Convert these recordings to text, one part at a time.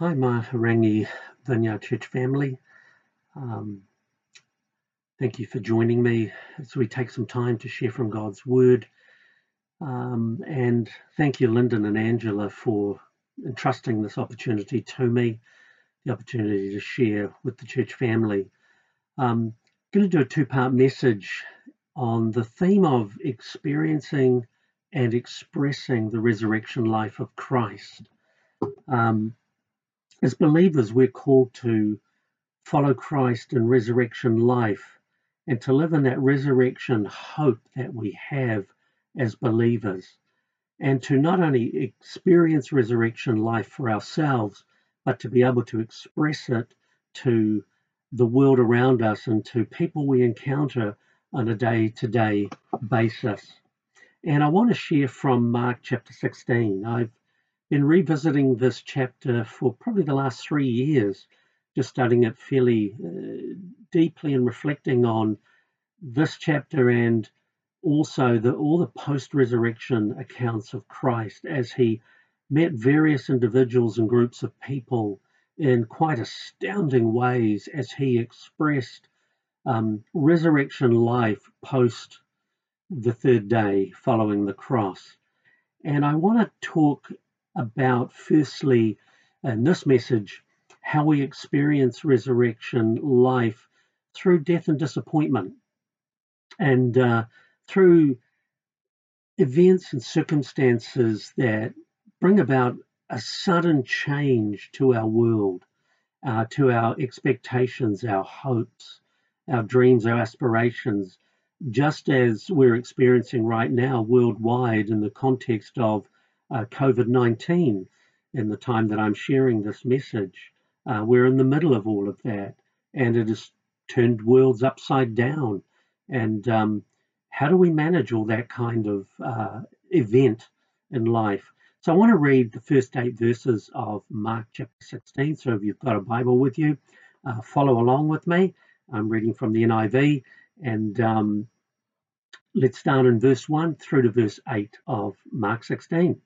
Hi, Mahurangi Vineyard Church family. Um, thank you for joining me as we take some time to share from God's Word. Um, and thank you, Lyndon and Angela, for entrusting this opportunity to me, the opportunity to share with the church family. I'm um, going to do a two part message on the theme of experiencing and expressing the resurrection life of Christ. Um, as believers, we're called to follow Christ in resurrection life and to live in that resurrection hope that we have as believers, and to not only experience resurrection life for ourselves, but to be able to express it to the world around us and to people we encounter on a day to day basis. And I want to share from Mark chapter 16. I've been revisiting this chapter for probably the last three years, just studying it fairly uh, deeply and reflecting on this chapter and also the, all the post-resurrection accounts of Christ as he met various individuals and groups of people in quite astounding ways as he expressed um, resurrection life post the third day following the cross. And I want to talk about, firstly, in this message, how we experience resurrection life through death and disappointment, and uh, through events and circumstances that bring about a sudden change to our world, uh, to our expectations, our hopes, our dreams, our aspirations, just as we're experiencing right now worldwide in the context of COVID 19 in the time that I'm sharing this message. Uh, we're in the middle of all of that, and it has turned worlds upside down. And um, how do we manage all that kind of uh, event in life? So I want to read the first eight verses of Mark chapter 16. So if you've got a Bible with you, uh, follow along with me. I'm reading from the NIV, and um, let's start in verse 1 through to verse 8 of Mark 16.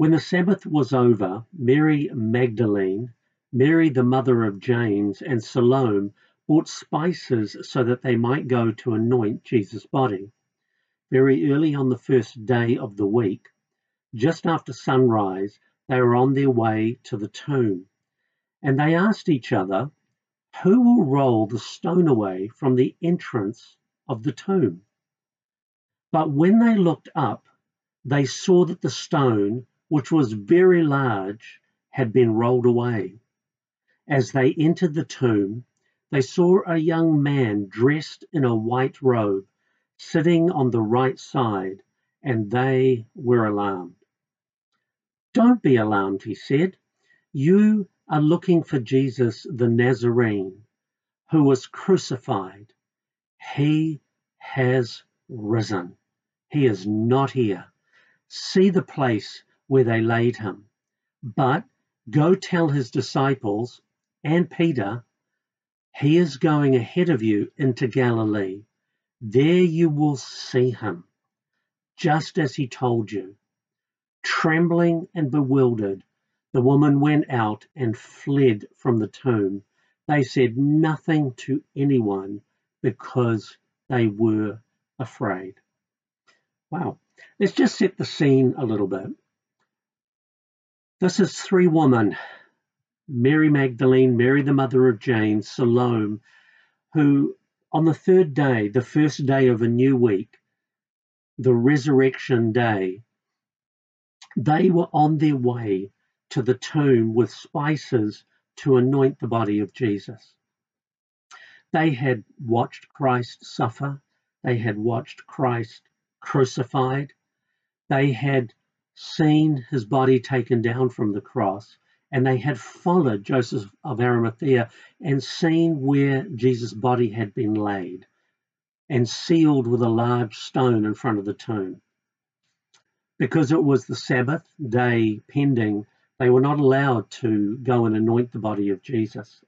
When the Sabbath was over, Mary Magdalene, Mary the mother of James, and Salome bought spices so that they might go to anoint Jesus' body. Very early on the first day of the week, just after sunrise, they were on their way to the tomb. And they asked each other, Who will roll the stone away from the entrance of the tomb? But when they looked up, they saw that the stone which was very large, had been rolled away. As they entered the tomb, they saw a young man dressed in a white robe sitting on the right side, and they were alarmed. Don't be alarmed, he said. You are looking for Jesus the Nazarene, who was crucified. He has risen. He is not here. See the place where they laid him. But go tell his disciples and Peter, he is going ahead of you into Galilee. There you will see him, just as he told you. Trembling and bewildered, the woman went out and fled from the tomb. They said nothing to anyone because they were afraid. Wow. Let's just set the scene a little bit. This is three women, Mary Magdalene, Mary the mother of James, Salome, who on the third day, the first day of a new week, the resurrection day, they were on their way to the tomb with spices to anoint the body of Jesus. They had watched Christ suffer, they had watched Christ crucified, they had seen his body taken down from the cross, and they had followed Joseph of Arimathea and seen where Jesus' body had been laid and sealed with a large stone in front of the tomb. Because it was the Sabbath day pending, they were not allowed to go and anoint the body of Jesus.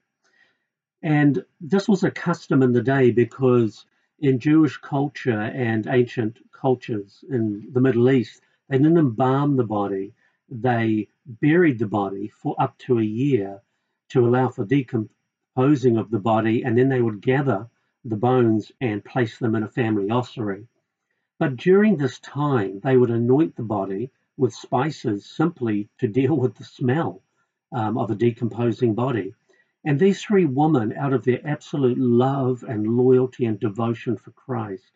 And this was a custom in the day because in Jewish culture and ancient cultures in the Middle East, they didn't embalm the body. they buried the body for up to a year to allow for decomposing of the body, and then they would gather the bones and place them in a family ossuary. But during this time, they would anoint the body with spices simply to deal with the smell um, of a decomposing body. And these three women, out of their absolute love and loyalty and devotion for Christ,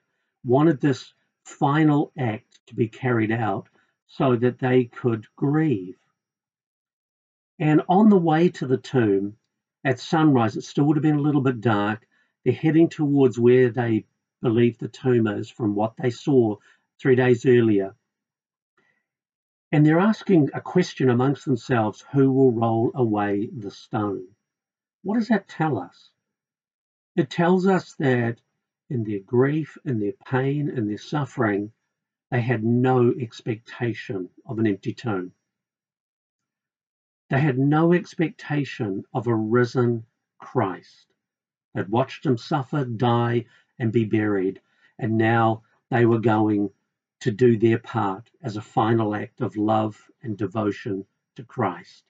wanted this final act to be carried out so that they could grieve. And on the way to the tomb, at sunrise, it still would have been a little bit dark. They're heading towards where they believe the tomb is from what they saw three days earlier. And they're asking a question amongst themselves who will roll away the stone? What does that tell us? It tells us that in their grief, in their pain, in their suffering, they had no expectation of an empty tomb. They had no expectation of a risen Christ. They'd watched him suffer, die, and be buried, and now they were going to do their part as a final act of love and devotion to Christ.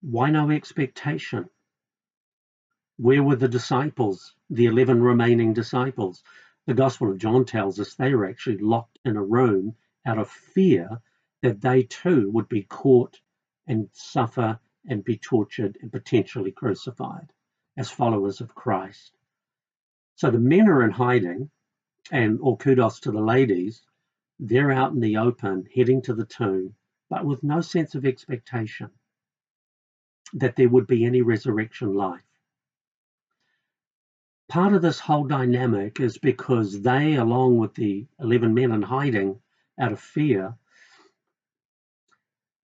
Why no expectation? Where were the disciples, the 11 remaining disciples? The Gospel of John tells us they were actually locked in a room out of fear that they too would be caught and suffer and be tortured and potentially crucified as followers of Christ. So the men are in hiding, and all kudos to the ladies, they're out in the open heading to the tomb, but with no sense of expectation that there would be any resurrection life. Part of this whole dynamic is because they, along with the 11 men in hiding out of fear,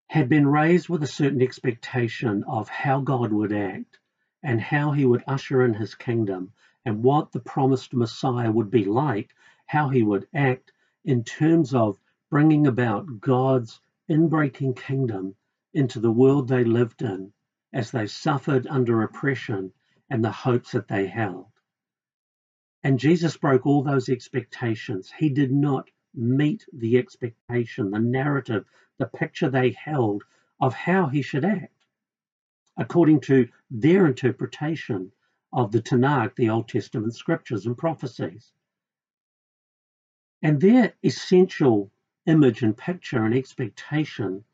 had been raised with a certain expectation of how God would act and how he would usher in his kingdom and what the promised Messiah would be like, how he would act in terms of bringing about God's inbreaking kingdom into the world they lived in as they suffered under oppression and the hopes that they held. And Jesus broke all those expectations. He did not meet the expectation, the narrative, the picture they held of how he should act, according to their interpretation of the Tanakh, the Old Testament scriptures and prophecies. And their essential image and picture and expectation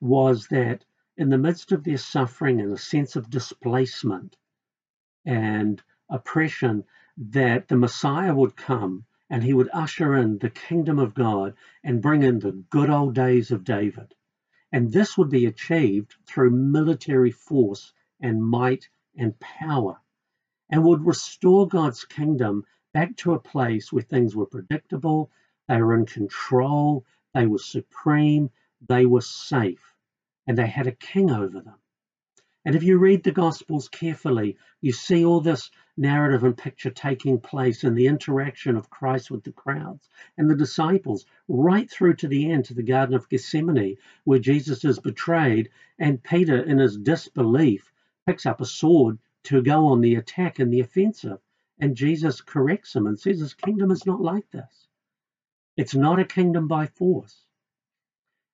was that in the midst of their suffering and a sense of displacement and oppression, that the Messiah would come and he would usher in the kingdom of God and bring in the good old days of David. And this would be achieved through military force and might and power, and would restore God's kingdom back to a place where things were predictable, they were in control, they were supreme, they were safe, and they had a king over them. And if you read the Gospels carefully, you see all this narrative and picture taking place in the interaction of Christ with the crowds and the disciples, right through to the end, to the Garden of Gethsemane, where Jesus is betrayed, and Peter, in his disbelief, picks up a sword to go on the attack and the offensive. And Jesus corrects him and says, His kingdom is not like this. It's not a kingdom by force.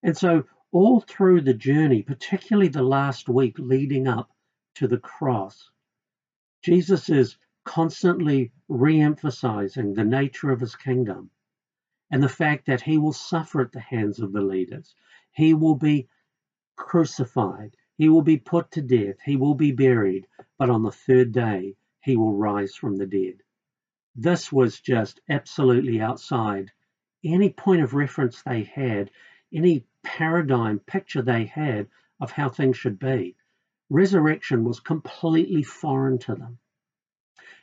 And so all through the journey, particularly the last week leading up to the cross, Jesus is constantly re emphasizing the nature of his kingdom and the fact that he will suffer at the hands of the leaders. He will be crucified. He will be put to death. He will be buried. But on the third day, he will rise from the dead. This was just absolutely outside any point of reference they had, any paradigm picture they had of how things should be. Resurrection was completely foreign to them.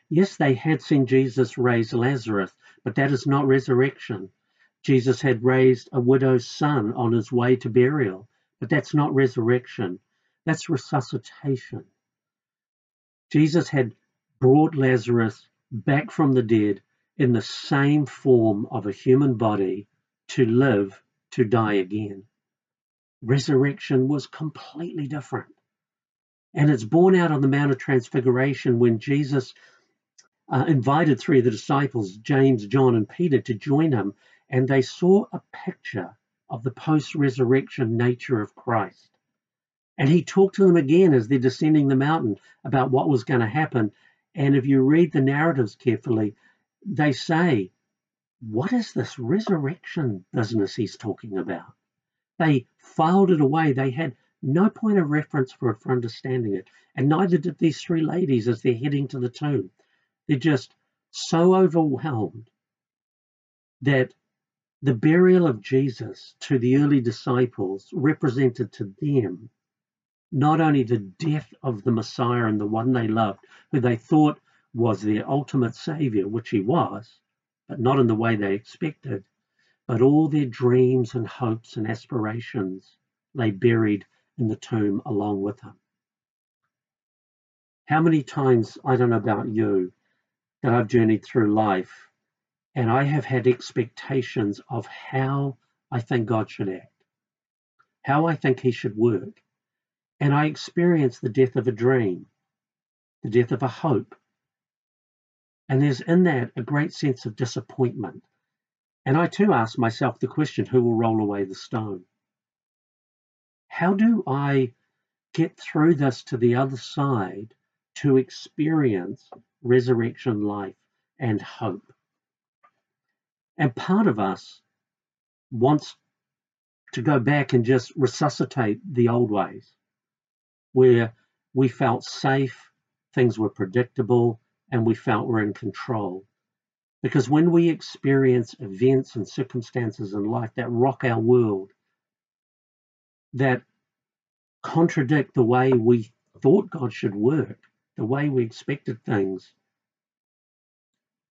Yes, they had seen Jesus raise Lazarus, but that is not resurrection. Jesus had raised a widow's son on his way to burial, but that's not resurrection. That's resuscitation. Jesus had brought Lazarus back from the dead in the same form of a human body to live to die again resurrection was completely different. And it's borne out on the Mount of Transfiguration when Jesus uh, invited three of the disciples, James, John, and Peter, to join him, and they saw a picture of the post resurrection nature of Christ. And he talked to them again as they're descending the mountain about what was going to happen. And if you read the narratives carefully, they say, What is this resurrection business he's talking about? They filed it away. They had no point of reference for it for understanding it. And neither did these three ladies as they're heading to the tomb. They're just so overwhelmed that the burial of Jesus to the early disciples represented to them not only the death of the Messiah and the one they loved, who they thought was their ultimate savior, which he was, but not in the way they expected, but all their dreams and hopes and aspirations lay buried in the tomb along with him. How many times, I don't know about you, that I've journeyed through life and I have had expectations of how I think God should act, how I think He should work. And I experienced the death of a dream, the death of a hope. And there's in that a great sense of disappointment. And I too ask myself the question who will roll away the stone? How do I get through this to the other side to experience resurrection life and hope? And part of us wants to go back and just resuscitate the old ways where we felt safe, things were predictable, and we felt we're in control. Because when we experience events and circumstances in life that rock our world, that contradict the way we thought God should work, the way we expected things,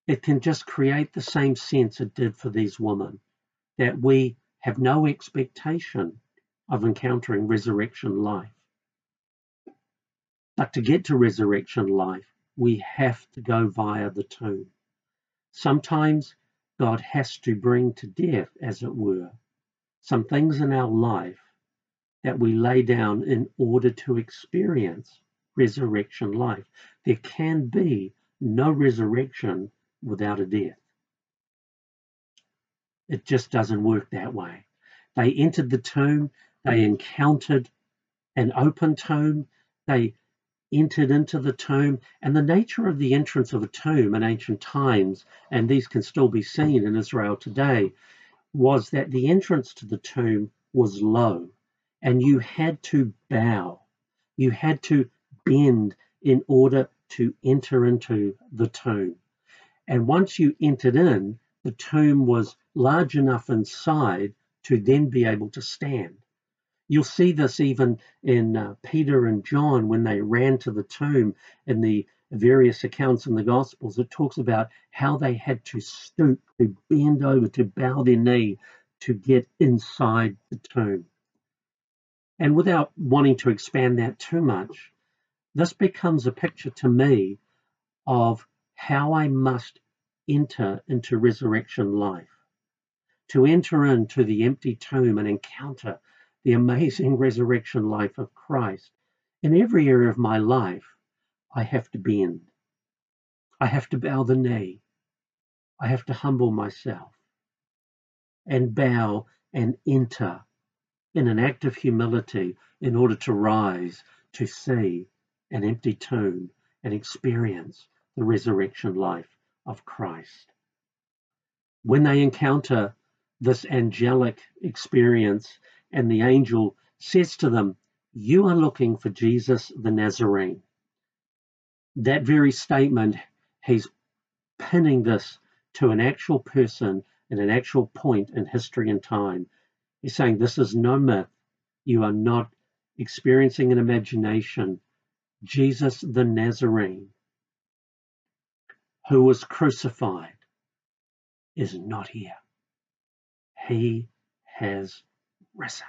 it can just create the same sense it did for these women that we have no expectation of encountering resurrection life. But to get to resurrection life, we have to go via the tomb. Sometimes God has to bring to death, as it were, some things in our life that we lay down in order to experience resurrection life. There can be no resurrection without a death. It just doesn't work that way. They entered the tomb, they encountered an open tomb, they entered into the tomb, and the nature of the entrance of a tomb in ancient times, and these can still be seen in Israel today, was that the entrance to the tomb was low, and you had to bow, you had to bend in order to enter into the tomb. And once you entered in, the tomb was large enough inside to then be able to stand. You'll see this even in uh, Peter and John when they ran to the tomb in the various accounts in the Gospels. It talks about how they had to stoop, to bend over, to bow their knee to get inside the tomb. And without wanting to expand that too much, this becomes a picture to me of how I must enter into resurrection life, to enter into the empty tomb and encounter the amazing resurrection life of Christ. In every area of my life, I have to bend. I have to bow the knee. I have to humble myself and bow and enter in an act of humility in order to rise to see an empty tomb and experience the resurrection life of Christ. When they encounter this angelic experience, and the angel says to them, You are looking for Jesus the Nazarene. That very statement, he's pinning this to an actual person at an actual point in history and time. He's saying, This is no myth. You are not experiencing an imagination. Jesus the Nazarene who was crucified is not here. He has risen.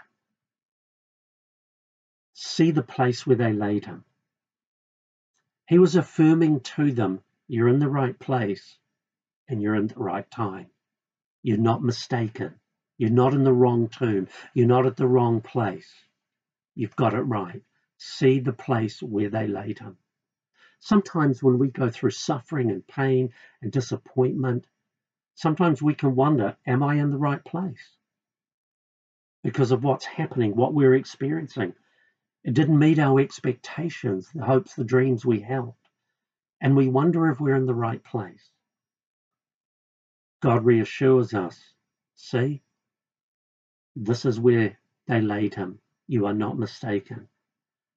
See the place where they laid him. He was affirming to them, You're in the right place and you're in the right time. You're not mistaken. You're not in the wrong tomb. You're not at the wrong place. You've got it right. See the place where they laid him. Sometimes when we go through suffering and pain and disappointment, sometimes we can wonder, am I in the right place? Because of what's happening, what we're experiencing. It didn't meet our expectations, the hopes, the dreams we held. And we wonder if we're in the right place. God reassures us see, this is where they laid him. You are not mistaken.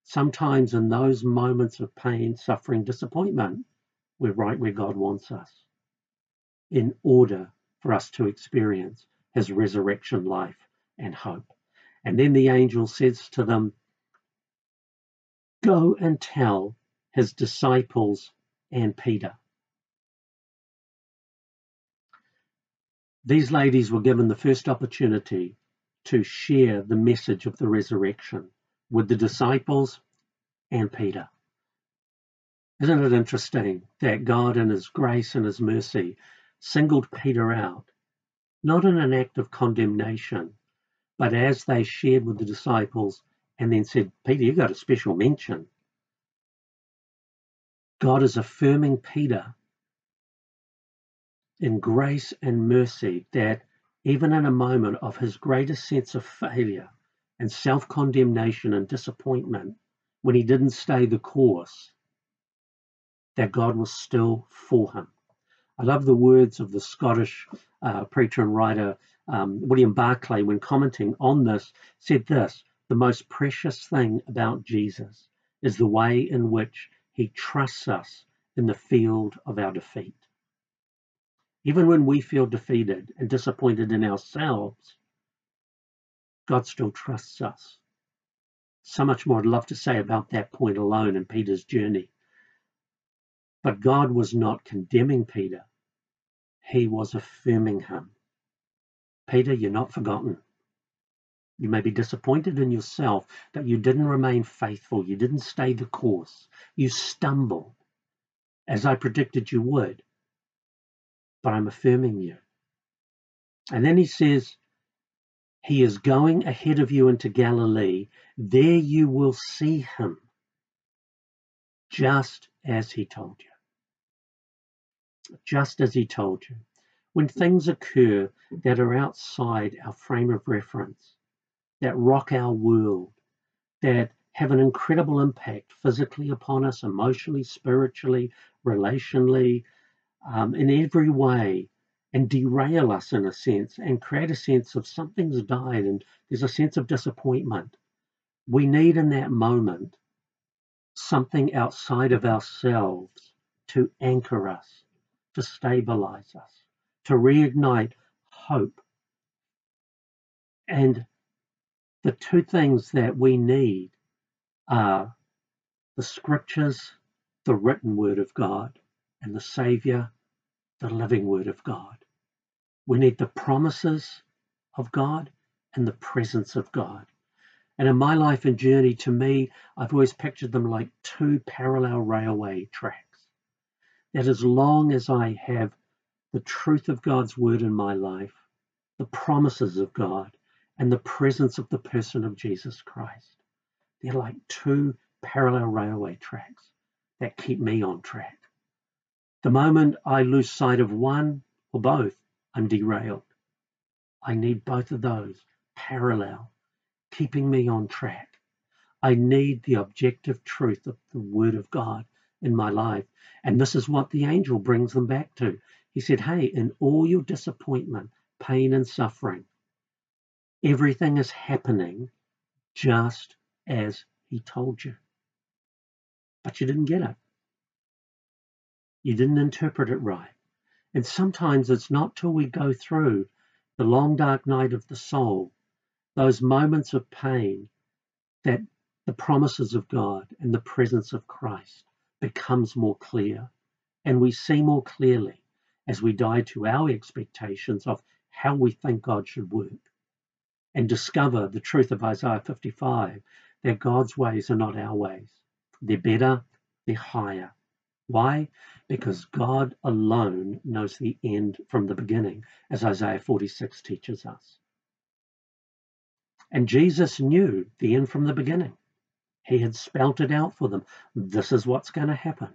Sometimes in those moments of pain, suffering, disappointment, we're right where God wants us in order for us to experience his resurrection life and hope. And then the angel says to them, Go and tell his disciples and Peter. These ladies were given the first opportunity to share the message of the resurrection with the disciples and Peter. Isn't it interesting that God, in His grace and His mercy, singled Peter out, not in an act of condemnation, but as they shared with the disciples and then said, Peter, you got a special mention. God is affirming Peter in grace and mercy that even in a moment of his greatest sense of failure and self condemnation and disappointment, when he didn't stay the course, that God was still for him. I love the words of the Scottish uh, preacher and writer um, William Barclay, when commenting on this, said this The most precious thing about Jesus is the way in which he trusts us in the field of our defeat. Even when we feel defeated and disappointed in ourselves, God still trusts us. So much more I'd love to say about that point alone in Peter's journey. But God was not condemning Peter, He was affirming him. Peter, you're not forgotten. You may be disappointed in yourself that you didn't remain faithful, you didn't stay the course, you stumbled, as I predicted you would but I'm affirming you. And then he says, He is going ahead of you into Galilee. There you will see him, just as he told you. Just as he told you. When things occur that are outside our frame of reference, that rock our world, that have an incredible impact physically upon us, emotionally, spiritually, relationally, um, in every way and derail us in a sense and create a sense of something's died and there's a sense of disappointment. We need in that moment something outside of ourselves to anchor us, to stabilize us, to reignite hope. And the two things that we need are the scriptures, the written word of God, and the Savior the living Word of God. We need the promises of God and the presence of God. And in my life and journey, to me, I've always pictured them like two parallel railway tracks. That as long as I have the truth of God's word in my life, the promises of God, and the presence of the person of Jesus Christ, they're like two parallel railway tracks that keep me on track. The moment I lose sight of one or both, I'm derailed. I need both of those parallel, keeping me on track. I need the objective truth of the Word of God in my life. And this is what the angel brings them back to. He said, Hey, in all your disappointment, pain, and suffering, everything is happening just as He told you. But you didn't get it. You didn't interpret it right. And sometimes it's not till we go through the long dark night of the soul, those moments of pain, that the promises of God and the presence of Christ becomes more clear. And we see more clearly as we die to our expectations of how we think God should work and discover the truth of Isaiah 55 that God's ways are not our ways. They're better, they're higher, why? Because God alone knows the end from the beginning, as Isaiah 46 teaches us. And Jesus knew the end from the beginning. He had spelt it out for them. This is what's going to happen.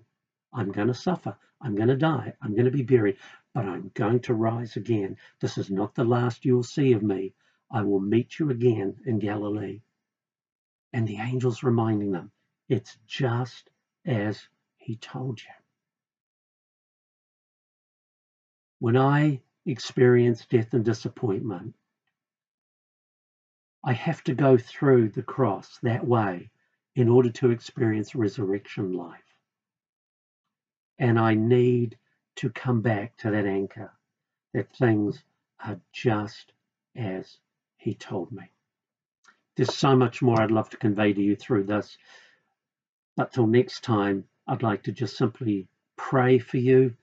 I'm going to suffer. I'm going to die. I'm going to be buried, but I'm going to rise again. This is not the last you'll see of me. I will meet you again in Galilee. And the angel's reminding them, it's just as he told you. When I experience death and disappointment, I have to go through the cross that way in order to experience resurrection life. And I need to come back to that anchor that things are just as he told me. There's so much more I'd love to convey to you through this. But till next time, I'd like to just simply pray for you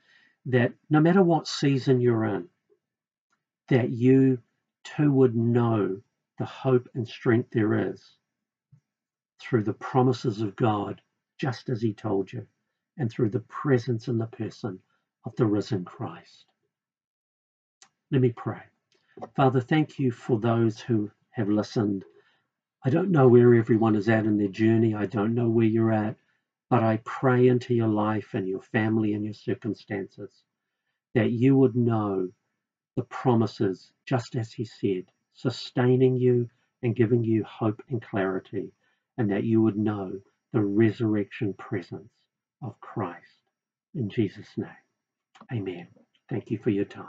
that no matter what season you're in, that you too would know the hope and strength there is through the promises of God, just as He told you, and through the presence and the person of the risen Christ. Let me pray. Father, thank you for those who have listened. I don't know where everyone is at in their journey. I don't know where you're at, but I pray into your life and your family and your circumstances that you would know the promises, just as he said, sustaining you and giving you hope and clarity, and that you would know the resurrection presence of Christ. In Jesus' name, amen. Thank you for your time.